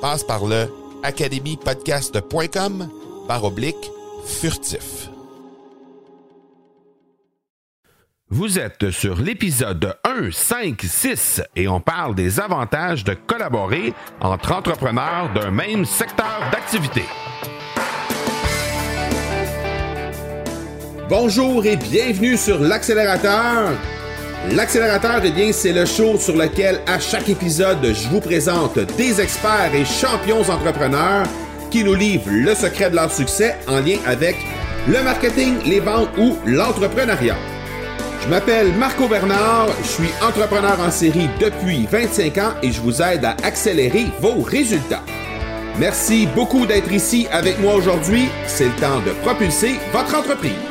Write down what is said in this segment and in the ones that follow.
Passe par le academypodcast.com par oblique furtif. Vous êtes sur l'épisode 1, 5, 6 et on parle des avantages de collaborer entre entrepreneurs d'un même secteur d'activité. Bonjour et bienvenue sur l'accélérateur. L'accélérateur, eh bien, c'est le show sur lequel à chaque épisode, je vous présente des experts et champions entrepreneurs qui nous livrent le secret de leur succès en lien avec le marketing, les ventes ou l'entrepreneuriat. Je m'appelle Marco Bernard, je suis entrepreneur en série depuis 25 ans et je vous aide à accélérer vos résultats. Merci beaucoup d'être ici avec moi aujourd'hui. C'est le temps de propulser votre entreprise.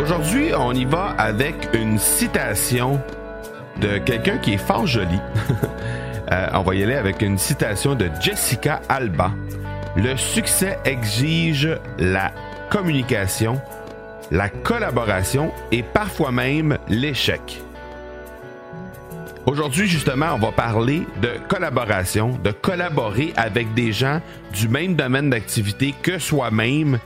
Aujourd'hui, on y va avec une citation de quelqu'un qui est fort joli. Euh, on va y aller avec une citation de Jessica Alba. Le succès exige la communication, la collaboration et parfois même l'échec. Aujourd'hui, justement, on va parler de collaboration, de collaborer avec des gens du même domaine d'activité que soi-même,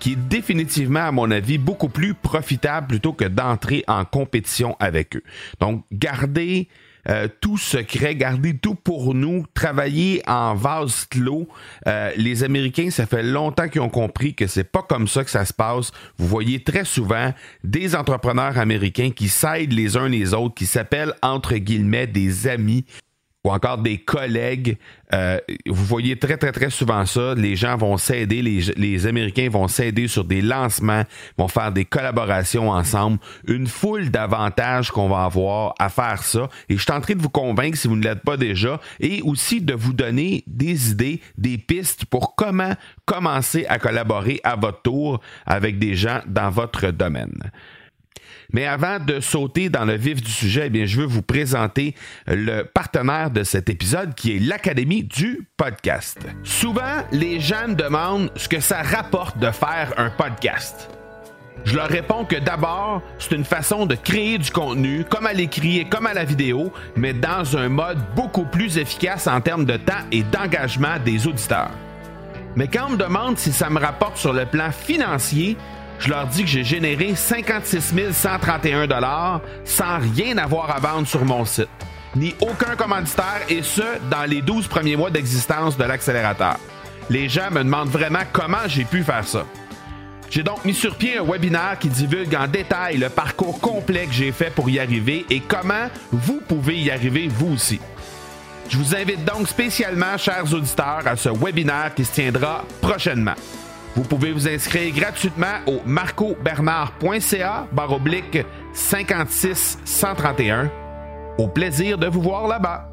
qui est définitivement, à mon avis, beaucoup plus profitable plutôt que d'entrer en compétition avec eux. Donc, garder euh, tout secret, garder tout pour nous, travailler en vase clos. Euh, les Américains, ça fait longtemps qu'ils ont compris que c'est pas comme ça que ça se passe. Vous voyez très souvent des entrepreneurs américains qui s'aident les uns les autres, qui s'appellent entre guillemets des amis ou encore des collègues. Euh, vous voyez très, très, très souvent ça. Les gens vont s'aider, les, les, Américains vont s'aider sur des lancements, vont faire des collaborations ensemble. Une foule d'avantages qu'on va avoir à faire ça. Et je suis en train de vous convaincre, si vous ne l'êtes pas déjà, et aussi de vous donner des idées, des pistes pour comment commencer à collaborer à votre tour avec des gens dans votre domaine. Mais avant de sauter dans le vif du sujet, eh je veux vous présenter le partenaire de cet épisode qui est l'Académie du podcast. Souvent, les gens me demandent ce que ça rapporte de faire un podcast. Je leur réponds que d'abord, c'est une façon de créer du contenu, comme à l'écrit et comme à la vidéo, mais dans un mode beaucoup plus efficace en termes de temps et d'engagement des auditeurs. Mais quand on me demande si ça me rapporte sur le plan financier, je leur dis que j'ai généré 56 131 sans rien avoir à vendre sur mon site, ni aucun commanditaire, et ce, dans les 12 premiers mois d'existence de l'accélérateur. Les gens me demandent vraiment comment j'ai pu faire ça. J'ai donc mis sur pied un webinaire qui divulgue en détail le parcours complet que j'ai fait pour y arriver et comment vous pouvez y arriver vous aussi. Je vous invite donc spécialement, chers auditeurs, à ce webinaire qui se tiendra prochainement. Vous pouvez vous inscrire gratuitement au marcobernard.ca baroblique 56 131. Au plaisir de vous voir là-bas.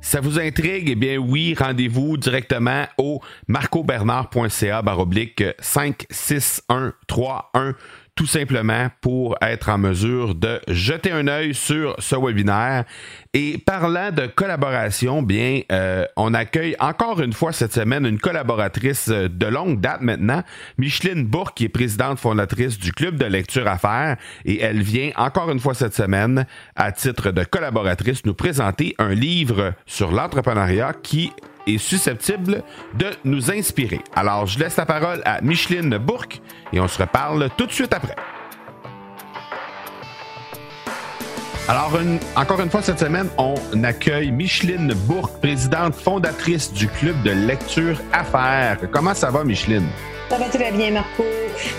Ça vous intrigue? Eh bien oui, rendez-vous directement au marcobernard.ca baroblique 56131 tout simplement pour être en mesure de jeter un œil sur ce webinaire. Et parlant de collaboration, bien, euh, on accueille encore une fois cette semaine une collaboratrice de longue date maintenant, Micheline Bourque, qui est présidente fondatrice du Club de lecture à faire. Et elle vient encore une fois cette semaine, à titre de collaboratrice, nous présenter un livre sur l'entrepreneuriat qui est susceptible de nous inspirer. Alors, je laisse la parole à Micheline Bourque et on se reparle tout de suite après. Alors, encore une fois, cette semaine, on accueille Micheline Bourque, présidente fondatrice du Club de lecture Affaires. Comment ça va, Micheline? Ça va très bien, Marco.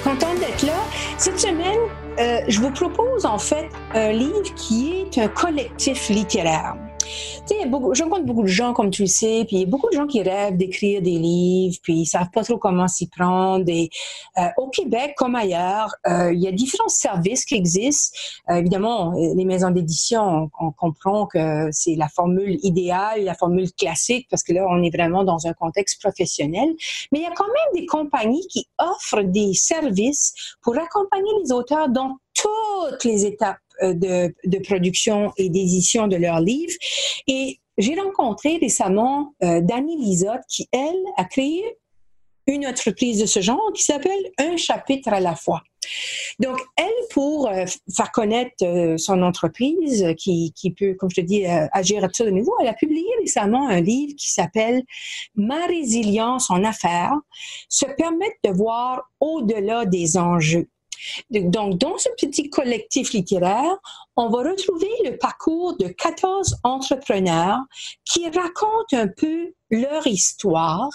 Contente d'être là. Cette semaine, euh, je vous propose en fait un livre qui est un collectif littéraire. Je rencontre beaucoup de gens, comme tu le sais, puis beaucoup de gens qui rêvent d'écrire des livres, puis ils savent pas trop comment s'y prendre. Euh, au Québec, comme ailleurs, euh, il y a différents services qui existent. Euh, évidemment, les maisons d'édition, on, on, comprend que c'est la formule idéale, la formule classique, parce que là, on est vraiment dans un contexte professionnel. Mais il y a quand même des compagnies qui offrent des services pour accompagner les auteurs dans toutes les étapes de, de production et d'édition de leurs livres. Et j'ai rencontré récemment euh, Dani Lisotte qui, elle, a créé une entreprise de ce genre qui s'appelle Un chapitre à la fois. Donc, elle, pour euh, faire connaître euh, son entreprise, qui, qui, peut, comme je te dis, euh, agir à tout de nouveau, elle a publié récemment un livre qui s'appelle Ma résilience en affaires, se permettre de voir au-delà des enjeux. Donc, dans ce petit collectif littéraire, on va retrouver le parcours de 14 entrepreneurs qui racontent un peu leur histoire,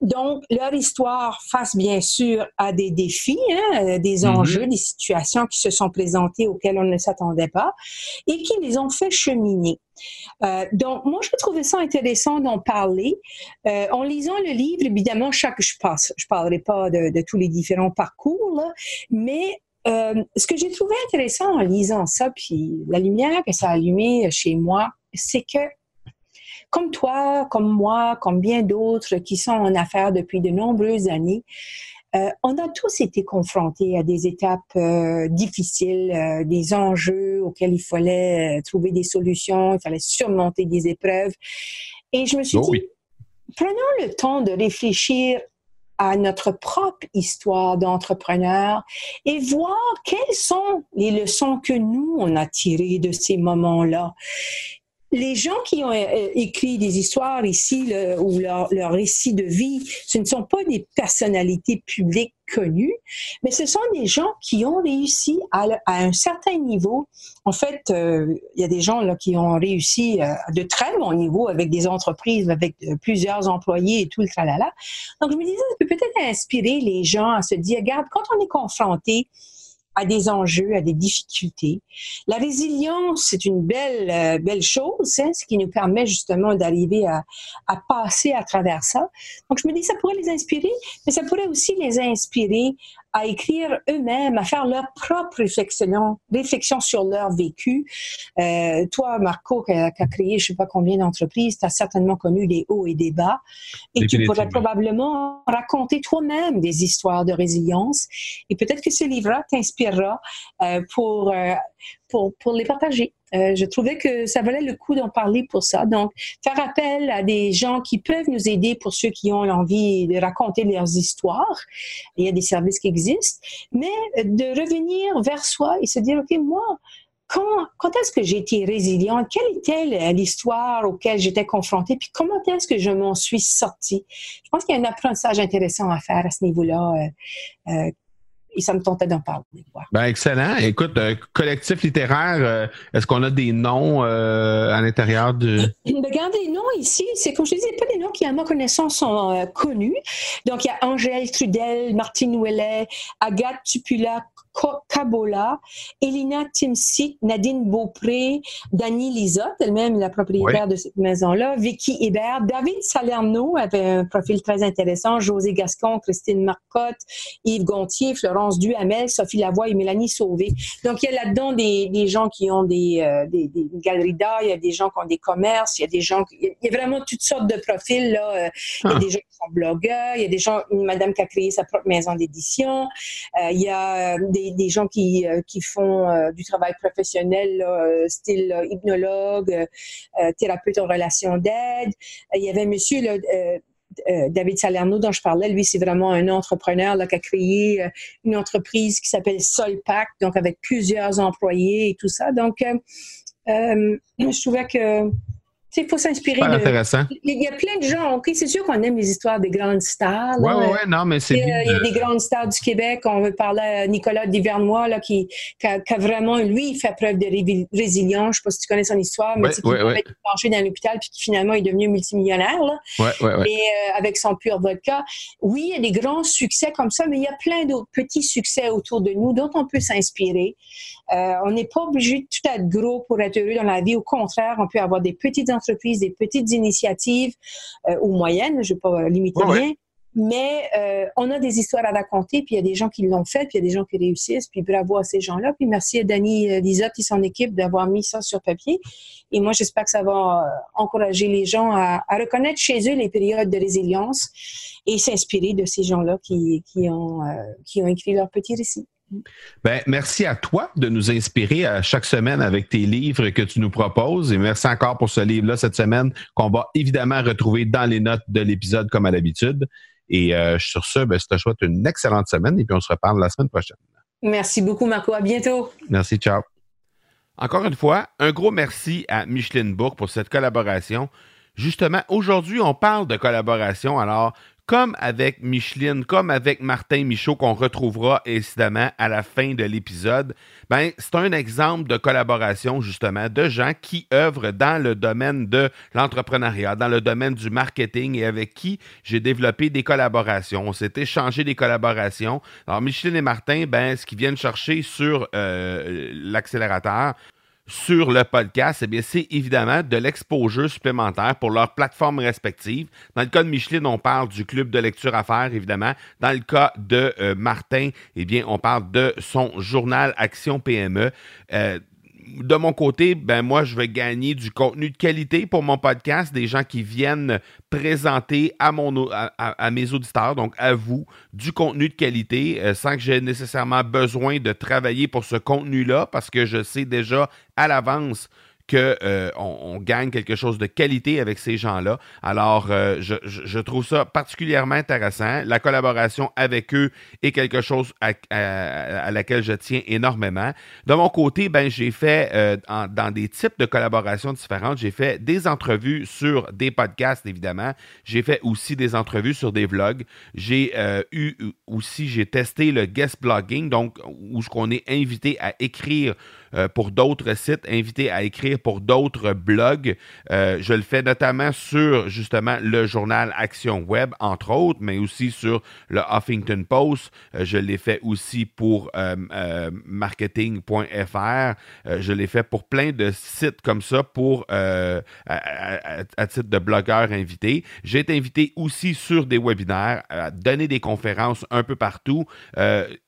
donc, leur histoire face bien sûr à des défis, hein, des mm-hmm. enjeux, des situations qui se sont présentées auxquelles on ne s'attendait pas et qui les ont fait cheminer. Euh, donc, moi, je trouvais ça intéressant d'en parler. Euh, en lisant le livre, évidemment, chaque, je passe, je parlerai pas de, de tous les différents parcours, là, mais euh, ce que j'ai trouvé intéressant en lisant ça, puis la lumière que ça a allumé chez moi, c'est que comme toi, comme moi, comme bien d'autres qui sont en affaires depuis de nombreuses années, euh, on a tous été confrontés à des étapes euh, difficiles, euh, des enjeux auxquels il fallait trouver des solutions, il fallait surmonter des épreuves. Et je me suis oh dit, prenons le temps de réfléchir à notre propre histoire d'entrepreneur et voir quelles sont les leçons que nous, on a tirées de ces moments-là les gens qui ont euh, écrit des histoires ici ou leur, leur, récit de vie, ce ne sont pas des personnalités publiques connues, mais ce sont des gens qui ont réussi à, à un certain niveau. En fait, euh, il y a des gens là qui ont réussi à euh, de très bons niveaux avec des entreprises, avec plusieurs employés et tout le tralala. Donc, je me disais, ça peut peut-être inspirer les gens à se dire, regarde, quand on est confronté à des enjeux, à des difficultés. La résilience, c'est une belle, euh, belle chose, hein, ce qui nous permet justement d'arriver à, à, passer à travers ça. Donc, je me dis, ça pourrait les inspirer, mais ça pourrait aussi les inspirer à écrire eux-mêmes, à faire leur propre réflexion, réflexion sur leur vécu. Euh, toi, Marco, qui a, créé je sais pas combien d'entreprises, tu as certainement connu des hauts et des bas, et tu pourrais probablement raconter toi-même des histoires de résilience. Et peut-être que ce livre-là t'inspirera euh, pour, euh, pour, pour les partager. Euh, je trouvais que ça valait le coup d'en parler pour ça. Donc, faire appel à des gens qui peuvent nous aider pour ceux qui ont l'envie de raconter leurs histoires. Il y a des services qui existent, mais de revenir vers soi et se dire, OK, moi, quand, quand est-ce que j'ai été résiliente? Quelle était l'histoire auquel j'étais confrontée? Puis comment est-ce que je m'en suis sortie? Je pense qu'il y a un apprentissage intéressant à faire à ce niveau-là. Euh, euh, et ça me tentait d'en parler. Ben, excellent. Écoute, euh, collectif littéraire, euh, est-ce qu'on a des noms euh, à l'intérieur de. Regarde, les noms ici, c'est comme je disais, pas des noms qui, à ma connaissance, sont connus. Donc, il y a Angèle Trudel, Martine Ouellet, Agathe Tupula, Kabola, Elina Timsit, Nadine Beaupré, Dani Lisotte, elle-même la propriétaire de cette maison-là, Vicky Hébert, David Salerno avait un profil très intéressant, José Gascon, Christine Marcotte, Yves Gontier, Florence Duhamel, Sophie Lavoie et Mélanie Sauvé. Donc, il y a là-dedans des, des, gens qui ont des, euh, des, des, galeries d'art, il y a des gens qui ont des commerces, il y a des gens, il y a vraiment toutes sortes de profils. Là. Euh, il y a ah. des gens qui sont blogueurs, il y a des gens, une madame qui a créé sa propre maison d'édition, euh, il y a des, des gens qui, qui font du travail professionnel, style hypnologue, thérapeute en relation d'aide. Il y avait monsieur là, euh, David Salerno dont je parlais, lui, c'est vraiment un entrepreneur là, qui a créé euh, une entreprise qui s'appelle Solpac, donc avec plusieurs employés et tout ça. Donc, euh, je trouvais que il faut s'inspirer de. intéressant. Il y a plein de gens. OK, c'est sûr qu'on aime les histoires des grandes stars. Oui, oui, ouais, non, mais c'est. Il, y a des grandes stars du Québec. On veut parler à Nicolas Divernois, là, qui, qui, a, vraiment, lui, fait preuve de résilience. Je ne sais pas si tu connais son histoire, mais qui a été penché dans l'hôpital puis qui finalement est devenu multimillionnaire. Là. Ouais, ouais, ouais. Et euh, avec son pur vodka. Oui, il y a des grands succès comme ça, mais il y a plein d'autres petits succès autour de nous dont on peut s'inspirer. Euh, on n'est pas obligé de tout être gros pour être heureux dans la vie. Au contraire, on peut avoir des petites entreprises, des petites initiatives euh, ou moyennes, je ne vais pas limiter rien. Mais euh, on a des histoires à raconter, puis il y a des gens qui l'ont fait, puis il y a des gens qui réussissent, puis bravo à ces gens-là. Puis merci à Dani Lisotte et son équipe d'avoir mis ça sur papier. Et moi, j'espère que ça va encourager les gens à, reconnaître chez eux les périodes de résilience et s'inspirer de ces gens-là qui, qui, ont, qui ont écrit leur petit récit. Ben, merci à toi de nous inspirer à chaque semaine avec tes livres que tu nous proposes. Et merci encore pour ce livre-là cette semaine qu'on va évidemment retrouver dans les notes de l'épisode comme à l'habitude. Et euh, sur ce, ben, je te souhaite une excellente semaine et puis on se reparle la semaine prochaine. Merci beaucoup, Marco. À bientôt. Merci. Ciao. Encore une fois, un gros merci à Micheline Bourg pour cette collaboration. Justement, aujourd'hui, on parle de collaboration. Alors, comme avec Micheline, comme avec Martin Michaud qu'on retrouvera évidemment à la fin de l'épisode, ben, c'est un exemple de collaboration justement de gens qui œuvrent dans le domaine de l'entrepreneuriat, dans le domaine du marketing et avec qui j'ai développé des collaborations. On s'est échangé des collaborations. Alors Micheline et Martin, ben, ce qu'ils viennent chercher sur euh, l'accélérateur, sur le podcast, eh bien, c'est évidemment de l'exposure supplémentaire pour leurs plateformes respectives. Dans le cas de Micheline, on parle du club de lecture à faire, évidemment. Dans le cas de euh, Martin, eh bien, on parle de son journal Action PME. Euh, de mon côté, ben moi, je vais gagner du contenu de qualité pour mon podcast, des gens qui viennent présenter à, mon, à, mes auditeurs, donc à vous, du contenu de qualité, euh, sans que j'ai nécessairement besoin de travailler pour ce contenu-là, parce que je sais déjà à l'avance qu'on euh, on gagne quelque chose de qualité avec ces gens-là. Alors, euh, je, trouve ça particulièrement intéressant. La collaboration avec eux est quelque chose à, à, laquelle je tiens énormément. De mon côté, ben, j'ai fait euh, dans des types de collaborations différentes, j'ai fait des entrevues sur des podcasts, évidemment. J'ai fait aussi des entrevues sur des vlogs. J'ai eu aussi, j'ai testé le guest blogging, donc où ce qu'on est invité à écrire euh, pour d'autres sites, invité à écrire pour d'autres blogs. Euh, je le fais notamment sur justement le journal Action Web, entre autres, mais aussi sur le Huffington Post. Euh, je l'ai fait aussi pour marketing.fr. je l'ai fait pour plein de sites comme ça pour à, titre de blogueur invité. J'ai été invité aussi sur des webinaires, à donner des conférences un peu partout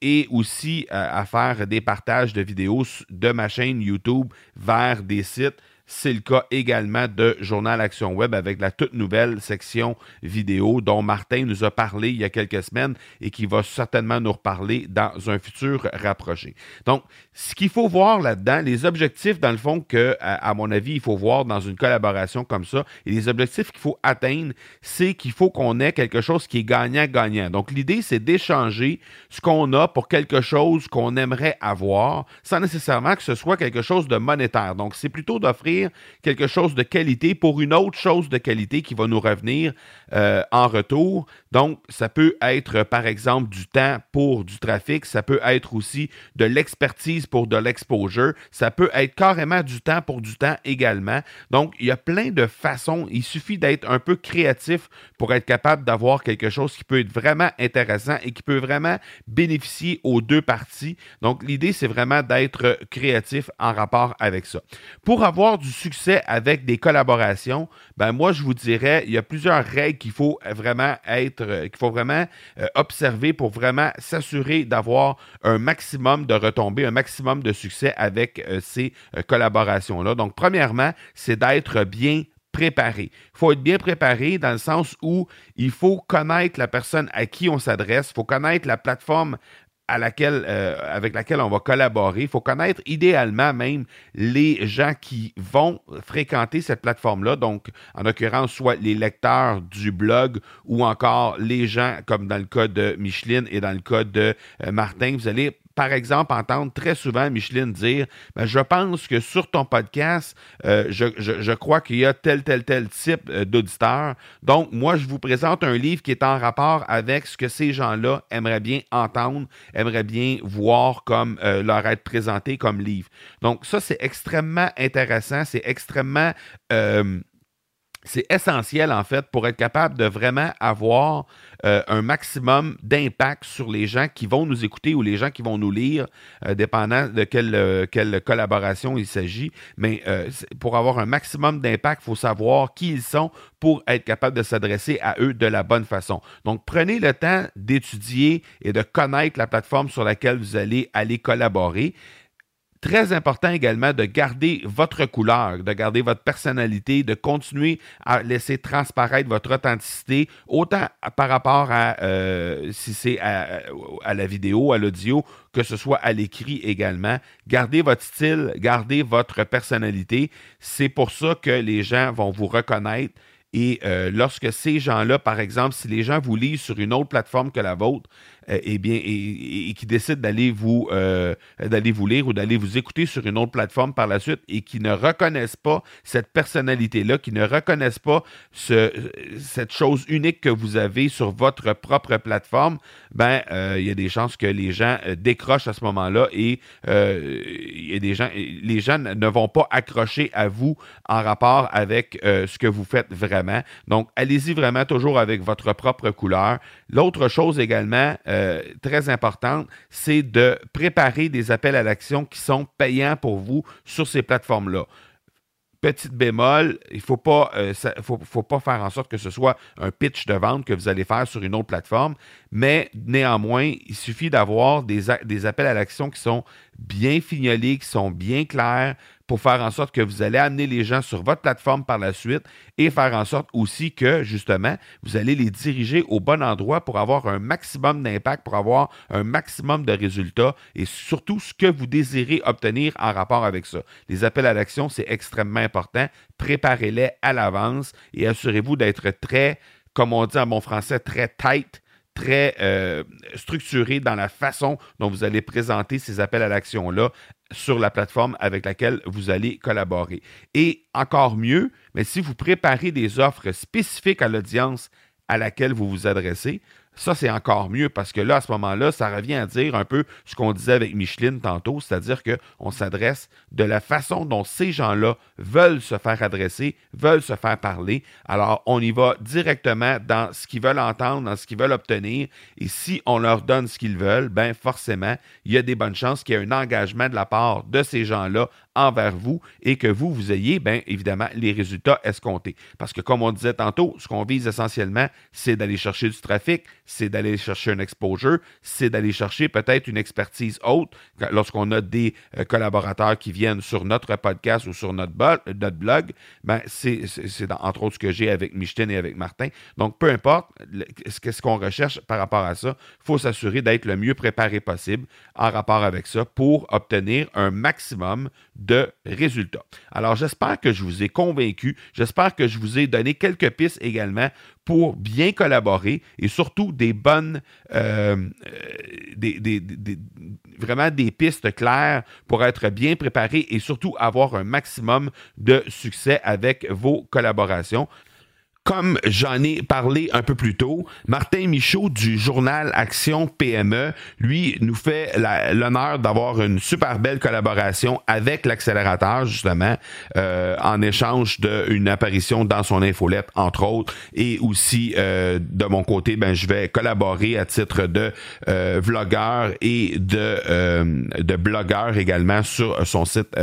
et aussi à faire des partages de vidéos de ma chaîne YouTube vers des sites c'est le cas également de Journal Action Web avec la toute nouvelle section vidéo dont Martin nous a parlé il y a quelques semaines et qui va certainement nous reparler dans un futur rapproché. Donc, ce qu'il faut voir là-dedans, les objectifs, dans le fond, que, à, mon avis, il faut voir dans une collaboration comme ça, et les objectifs qu'il faut atteindre, c'est qu'il faut qu'on ait quelque chose qui est gagnant-gagnant. Donc, l'idée, c'est d'échanger ce qu'on a pour quelque chose qu'on aimerait avoir, sans nécessairement que ce soit quelque chose de monétaire. Donc, c'est plutôt d'offrir quelque chose de qualité pour une autre chose de qualité qui va nous revenir euh, en retour. Donc, ça peut être, par exemple, du temps pour du trafic, ça peut être aussi de l'expertise pour de l'exposure, ça peut être carrément du temps pour du temps également. Donc, il y a plein de façons. Il suffit d'être un peu créatif pour être capable d'avoir quelque chose qui peut être vraiment intéressant et qui peut vraiment bénéficier aux deux parties. Donc, l'idée, c'est vraiment d'être créatif en rapport avec ça. Pour avoir du succès avec des collaborations, ben moi, je vous dirais, il y a plusieurs règles qu'il faut vraiment être être, qu'il faut vraiment observer pour vraiment s'assurer d'avoir un maximum de retombées, un maximum de succès avec ces collaborations-là. Donc, premièrement, c'est d'être bien préparé. Il faut être bien préparé dans le sens où il faut connaître la personne à qui on s'adresse, il faut connaître la plateforme euh, avec laquelle on va collaborer. Il faut connaître idéalement même les gens qui vont fréquenter cette plateforme-là. Donc, en l'occurrence, soit les lecteurs du blog ou encore les gens, comme dans le cas de Micheline et dans le cas de euh, Martin. Vous allez par exemple, entendre très souvent Micheline dire ben, Je pense que sur ton podcast, euh, je, crois qu'il y a tel, tel, tel type euh, d'auditeur. Donc, moi, je vous présente un livre qui est en rapport avec ce que ces gens-là aimeraient bien entendre, aimeraient bien voir comme euh, leur être présenté comme livre. Donc, ça, c'est extrêmement intéressant, c'est extrêmement c'est essentiel en fait pour être capable de vraiment avoir euh, un maximum d'impact sur les gens qui vont nous écouter ou les gens qui vont nous lire, euh, dépendant de quelle, euh, quelle, collaboration il s'agit. Mais pour avoir un maximum d'impact, il faut savoir qui ils sont pour être capable de s'adresser à eux de la bonne façon. Donc, prenez le temps d'étudier et de connaître la plateforme sur laquelle vous allez aller collaborer. Très important également de garder votre couleur, de garder votre personnalité, de continuer à laisser transparaître votre authenticité, autant par rapport à euh, si c'est à, la vidéo, à l'audio, que ce soit à l'écrit également. Gardez votre style, gardez votre personnalité. C'est pour ça que les gens vont vous reconnaître. Et euh, lorsque ces gens-là, par exemple, si les gens vous lisent sur une autre plateforme que la vôtre, euh, eh bien, et, qui décident d'aller vous, euh, vous lire ou d'aller vous écouter sur une autre plateforme par la suite et qui ne reconnaissent pas cette personnalité-là, qui ne reconnaissent pas ce, cette chose unique que vous avez sur votre propre plateforme, ben, euh, il y a des chances que les gens décrochent à ce moment-là et il des gens, les gens ne vont pas accrocher à vous en rapport avec ce que vous faites vraiment. Donc, allez-y vraiment toujours avec votre propre couleur. L'autre chose également, euh, très importante, c'est de préparer des appels à l'action qui sont payants pour vous sur ces plateformes-là. Petite bémol, il ne faut, euh, faut, pas faire en sorte que ce soit un pitch de vente que vous allez faire sur une autre plateforme, mais néanmoins, il suffit d'avoir des, des, appels à l'action qui sont bien fignolés, qui sont bien clairs, pour faire en sorte que vous allez amener les gens sur votre plateforme par la suite et faire en sorte aussi que, justement, vous allez les diriger au bon endroit pour avoir un maximum d'impact, pour avoir un maximum de résultats et surtout ce que vous désirez obtenir en rapport avec ça. Les appels à l'action, c'est extrêmement important. Préparez-les à l'avance et assurez-vous d'être très, comme on dit en bon français, très tight très euh, structuré dans la façon dont vous allez présenter ces appels à l'action-là sur la plateforme avec laquelle vous allez collaborer. Et encore mieux, si vous préparez des offres spécifiques à l'audience à laquelle vous vous adressez, ça, c'est encore mieux parce que là, à ce moment-là, ça revient à dire un peu ce qu'on disait avec Micheline tantôt, c'est-à-dire qu'on s'adresse de la façon dont ces gens-là veulent se faire adresser, veulent se faire parler. Alors, on y va directement dans ce qu'ils veulent entendre, dans ce qu'ils veulent obtenir. Et si on leur donne ce qu'ils veulent, ben forcément, il y a des bonnes chances qu'il y ait un engagement de la part de ces gens-là envers vous et que vous, vous ayez, bien évidemment, les résultats escomptés. Parce que comme on disait tantôt, ce qu'on vise essentiellement, c'est d'aller chercher du trafic, c'est d'aller chercher un exposure, c'est d'aller chercher peut-être une expertise haute lorsqu'on a des euh, collaborateurs qui viennent sur notre podcast ou sur notre, blog. Ben, c'est entre autres ce que j'ai avec Micheline et avec Martin. Donc, peu importe ce qu'on recherche par rapport à ça, il faut s'assurer d'être le mieux préparé possible en rapport avec ça pour obtenir un maximum de résultats. Alors, j'espère que je vous ai convaincu. J'espère que je vous ai donné quelques pistes également pour bien collaborer et surtout des bonnes, euh, des, vraiment des pistes claires pour être bien préparé et surtout avoir un maximum de succès avec vos collaborations. Comme j'en ai parlé un peu plus tôt, Martin Michaud du journal Action PME, lui, nous fait l'honneur d'avoir une super belle collaboration avec l'accélérateur, justement, euh, en échange d'une apparition dans son infolette, entre autres, et aussi, euh, de mon côté, ben, je vais collaborer à titre de euh, vlogueur et de, de blogueur également sur son site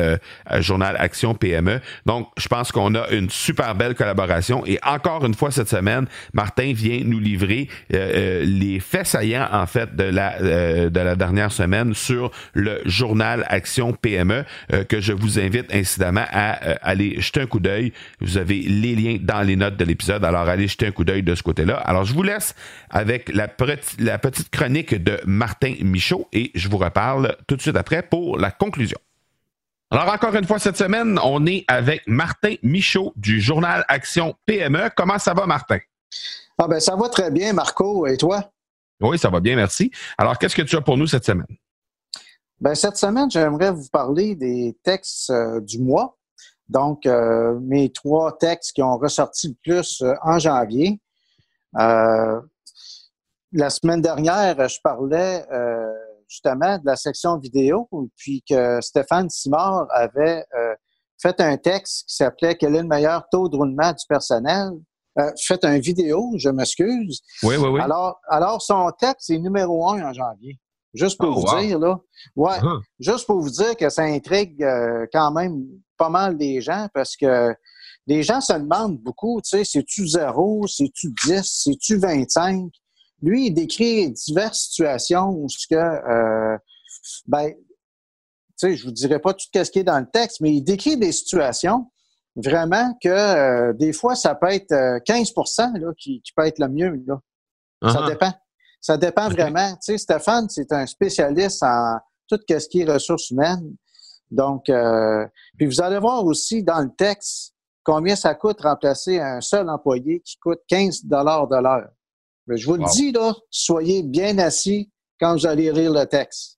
journal Action PME. Donc, je pense qu'on a une super belle collaboration et encore encore une fois cette semaine, Martin vient nous livrer euh, les faits saillants en fait de la de la dernière semaine sur le journal Action PME que je vous invite incidemment à aller jeter un coup d'œil. Vous avez les liens dans les notes de l'épisode, alors allez jeter un coup d'œil de ce côté-là. Alors je vous laisse avec la petite chronique de Martin Michaud et je vous reparle tout de suite après pour la conclusion. Alors, encore une fois, cette semaine, on est avec Martin Michaud du journal Action PME. Comment ça va, Martin? Ah ben, ça va très bien, Marco. Et toi? Oui, ça va bien, merci. Alors, qu'est-ce que tu as pour nous cette semaine? Ben, cette semaine, j'aimerais vous parler des textes euh, du mois. Donc, euh, mes trois textes qui ont ressorti le plus euh, en janvier. la semaine dernière, je parlais justement de la section vidéo, puis que Stéphane Simard avait euh, fait un texte qui s'appelait Quel est le meilleur taux de roulement du personnel? Euh, fait un vidéo, je m'excuse. Oui, oui, oui. Alors, alors, son texte est numéro un en janvier. Juste pour oh, vous dire, là. Ouais. Uh-huh. Juste pour vous dire que ça intrigue euh, quand même pas mal des gens parce que les gens se demandent beaucoup, tu sais, c'est-tu zéro, c'est-tu 10, c'est-tu 25? Lui, il décrit diverses situations où ce que, euh, ben, tu sais, je vous dirai pas tout ce qui est dans le texte, mais il décrit des situations vraiment que euh, des fois, ça peut être 15% euh, là, qui, peut être le mieux. Là. Ça uh-huh. dépend. Ça dépend vraiment. Tu sais, Stéphane, c'est un spécialiste en tout ce qui est ressources humaines. Donc, puis vous allez voir aussi dans le texte combien ça coûte remplacer un seul employé qui coûte 15 de l'heure. Mais je vous le dis, là, soyez bien assis quand vous allez lire le texte.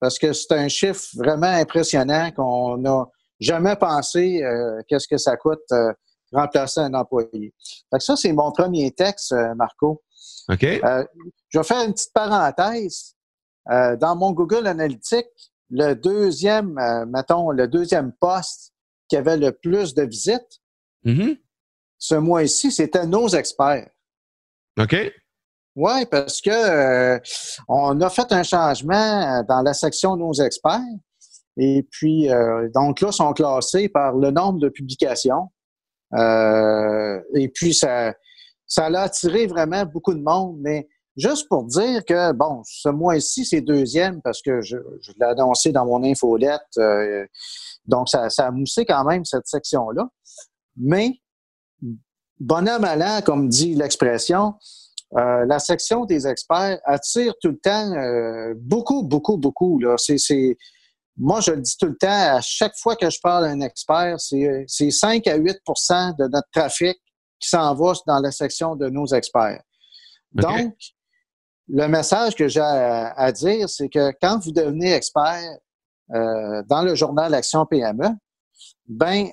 Parce que c'est un chiffre vraiment impressionnant qu'on n'a jamais pensé euh, qu'est-ce que ça coûte euh, remplacer un employé. Fait que ça, c'est mon premier texte, euh, Marco. OK. je vais faire une petite parenthèse. dans mon Google Analytics, le deuxième, mettons, le deuxième poste qui avait le plus de visites, mm-hmm. ce mois-ci, c'était nos experts. OK. Oui, parce que euh, on a fait un changement dans la section nos experts. Et puis, euh, donc là, sont classés par le nombre de publications. Euh, et puis, ça, ça a attiré vraiment beaucoup de monde. Mais juste pour dire que, bon, ce mois-ci, c'est deuxième parce que je, l'ai annoncé dans mon infolette. donc, ça, ça a moussé quand même cette section-là. Mais, bonhomme à comme dit l'expression, euh, la section des experts attire tout le temps euh, beaucoup, beaucoup, beaucoup. Là. Moi, je le dis tout le temps, à chaque fois que je parle à un expert, c'est, 5 à 8% de notre trafic qui s'en va dans la section de nos experts. Donc, le message que j'ai à, dire, c'est que quand vous devenez expert euh, dans le journal Action PME, ben,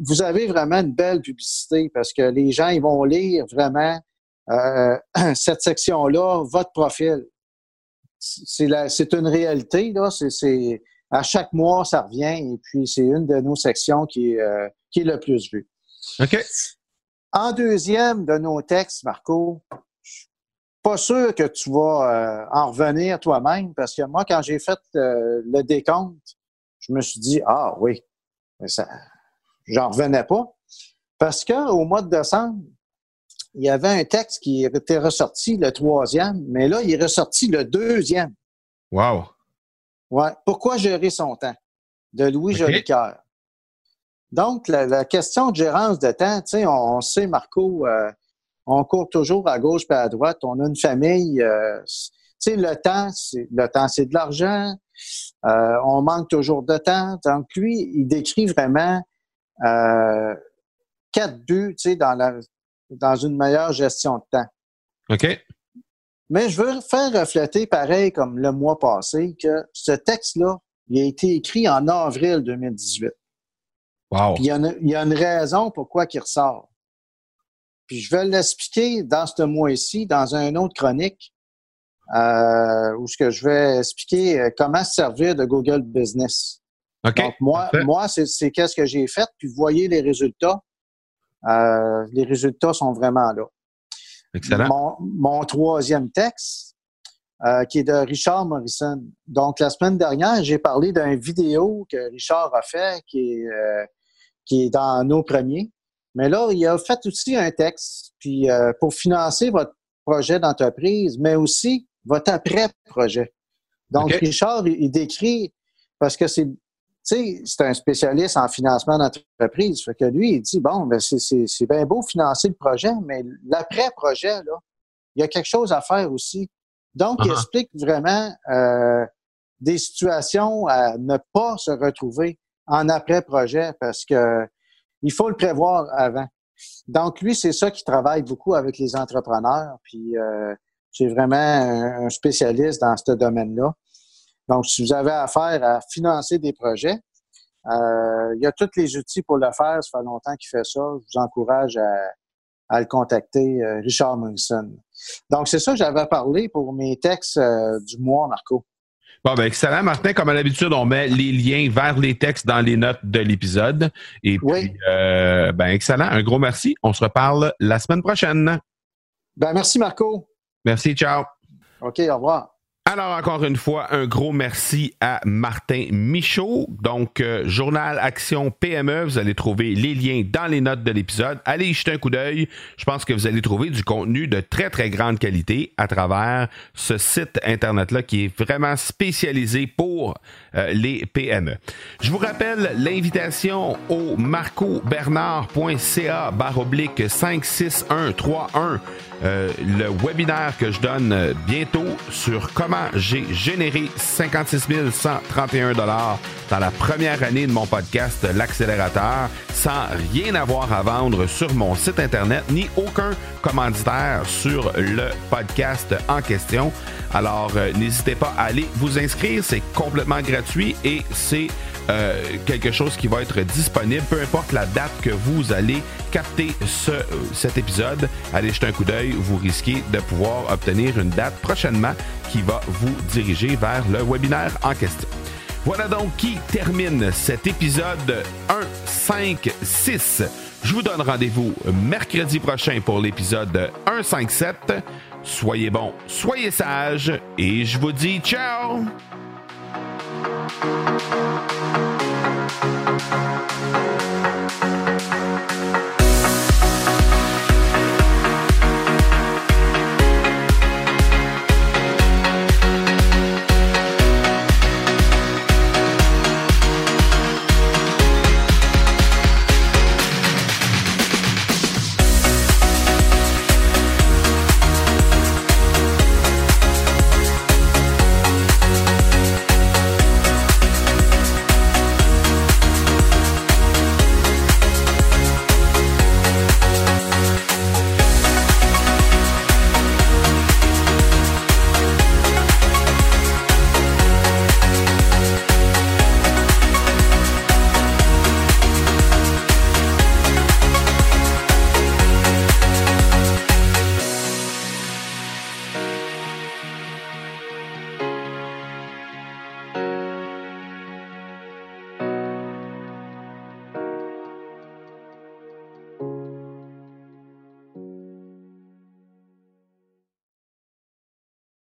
vous avez vraiment une belle publicité parce que les gens, ils vont lire vraiment euh, cette section-là, votre profil. C'est une réalité, là. C'est à chaque mois, ça revient, et puis c'est une de nos sections qui est, euh, qui est le plus vue. OK. En deuxième de nos textes, Marco, je suis pas sûr que tu vas euh, en revenir toi-même, parce que moi, quand j'ai fait le décompte, je me suis dit, ah oui, ça, j'en revenais pas. Parce qu'au mois de décembre, il y avait un texte qui était ressorti le troisième, mais là, il est ressorti le deuxième. Wow. Ouais. Pourquoi gérer son temps? De Louis Jolicoeur. Donc, la, question de gérance de temps, tu sais, on, sait, Marco, euh, on court toujours à gauche et à droite. On a une famille. Euh, tu sais, le temps, c'est le temps, c'est de l'argent. Euh, on manque toujours de temps. Donc, lui, il décrit vraiment quatre buts, tu sais, dans la, dans une meilleure gestion de temps. OK. Mais je veux faire refléter, pareil comme le mois passé, que ce texte-là, il a été écrit en avril 2018. Wow. Puis il y, a une, il y a une raison pourquoi il ressort. Puis je vais l'expliquer dans ce mois-ci, dans une autre chronique, euh, où ce que je vais expliquer euh, comment se servir de Google Business. OK. Donc, moi, moi c'est qu'est-ce que j'ai fait, puis vous voyez les résultats. Euh, les résultats sont vraiment là. Excellent. Mon, troisième texte, euh, qui est de Richard Morrison. Donc, la semaine dernière, j'ai parlé d'une vidéo que Richard a fait qui est, euh, qui est dans nos premiers. Mais là, il a fait aussi un texte puis pour financer votre projet d'entreprise, mais aussi votre après-projet. Donc, Richard, il, décrit, parce que c'est, c'est un spécialiste en financement d'entreprise. Fait que lui, il dit, bon, ben c'est bien beau financer le projet, mais l'après-projet, là, il y a quelque chose à faire aussi. Donc, il uh-huh. explique vraiment euh, des situations à ne pas se retrouver en après-projet parce que il faut le prévoir avant. Donc, lui, c'est ça qui travaille beaucoup avec les entrepreneurs. Puis, euh, c'est vraiment un, spécialiste dans ce domaine-là. Donc, si vous avez affaire à financer des projets, euh, il y a tous les outils pour le faire. Ça fait longtemps qu'il fait ça. Je vous encourage à, le contacter, euh, Richard Munson. Donc, c'est ça que j'avais parlé pour mes textes du mois, Marco. Bon, ben, excellent, Martin. Comme à l'habitude, on met les liens vers les textes dans les notes de l'épisode. Et puis, euh, ben, excellent. Un gros merci. On se reparle la semaine prochaine. Ben, merci, Marco. Merci, ciao. OK, au revoir. Alors, encore une fois, un gros merci à Martin Michaud. Donc, euh, Journal Action PME, vous allez trouver les liens dans les notes de l'épisode. Allez y jeter un coup d'œil. Je pense que vous allez trouver du contenu de très, très grande qualité à travers ce site Internet-là qui est vraiment spécialisé pour euh, les PME. Je vous rappelle l'invitation au marcobernard.ca baroblique 56131 euh, le webinaire que je donne bientôt sur comment j'ai généré 56 131 dollars dans la première année de mon podcast L'accélérateur sans rien avoir à vendre sur mon site internet ni aucun commanditaire sur le podcast en question. Alors euh, n'hésitez pas à aller vous inscrire, c'est complètement gratuit et c'est euh, quelque chose qui va être disponible, peu importe la date que vous allez capter ce, cet épisode. Allez jeter un coup d'œil, vous risquez de pouvoir obtenir une date prochainement qui va vous diriger vers le webinaire en question. Voilà donc qui termine cet épisode 156. Je vous donne rendez-vous mercredi prochain pour l'épisode 157. Soyez bons, soyez sages et je vous dis ciao! Thank you.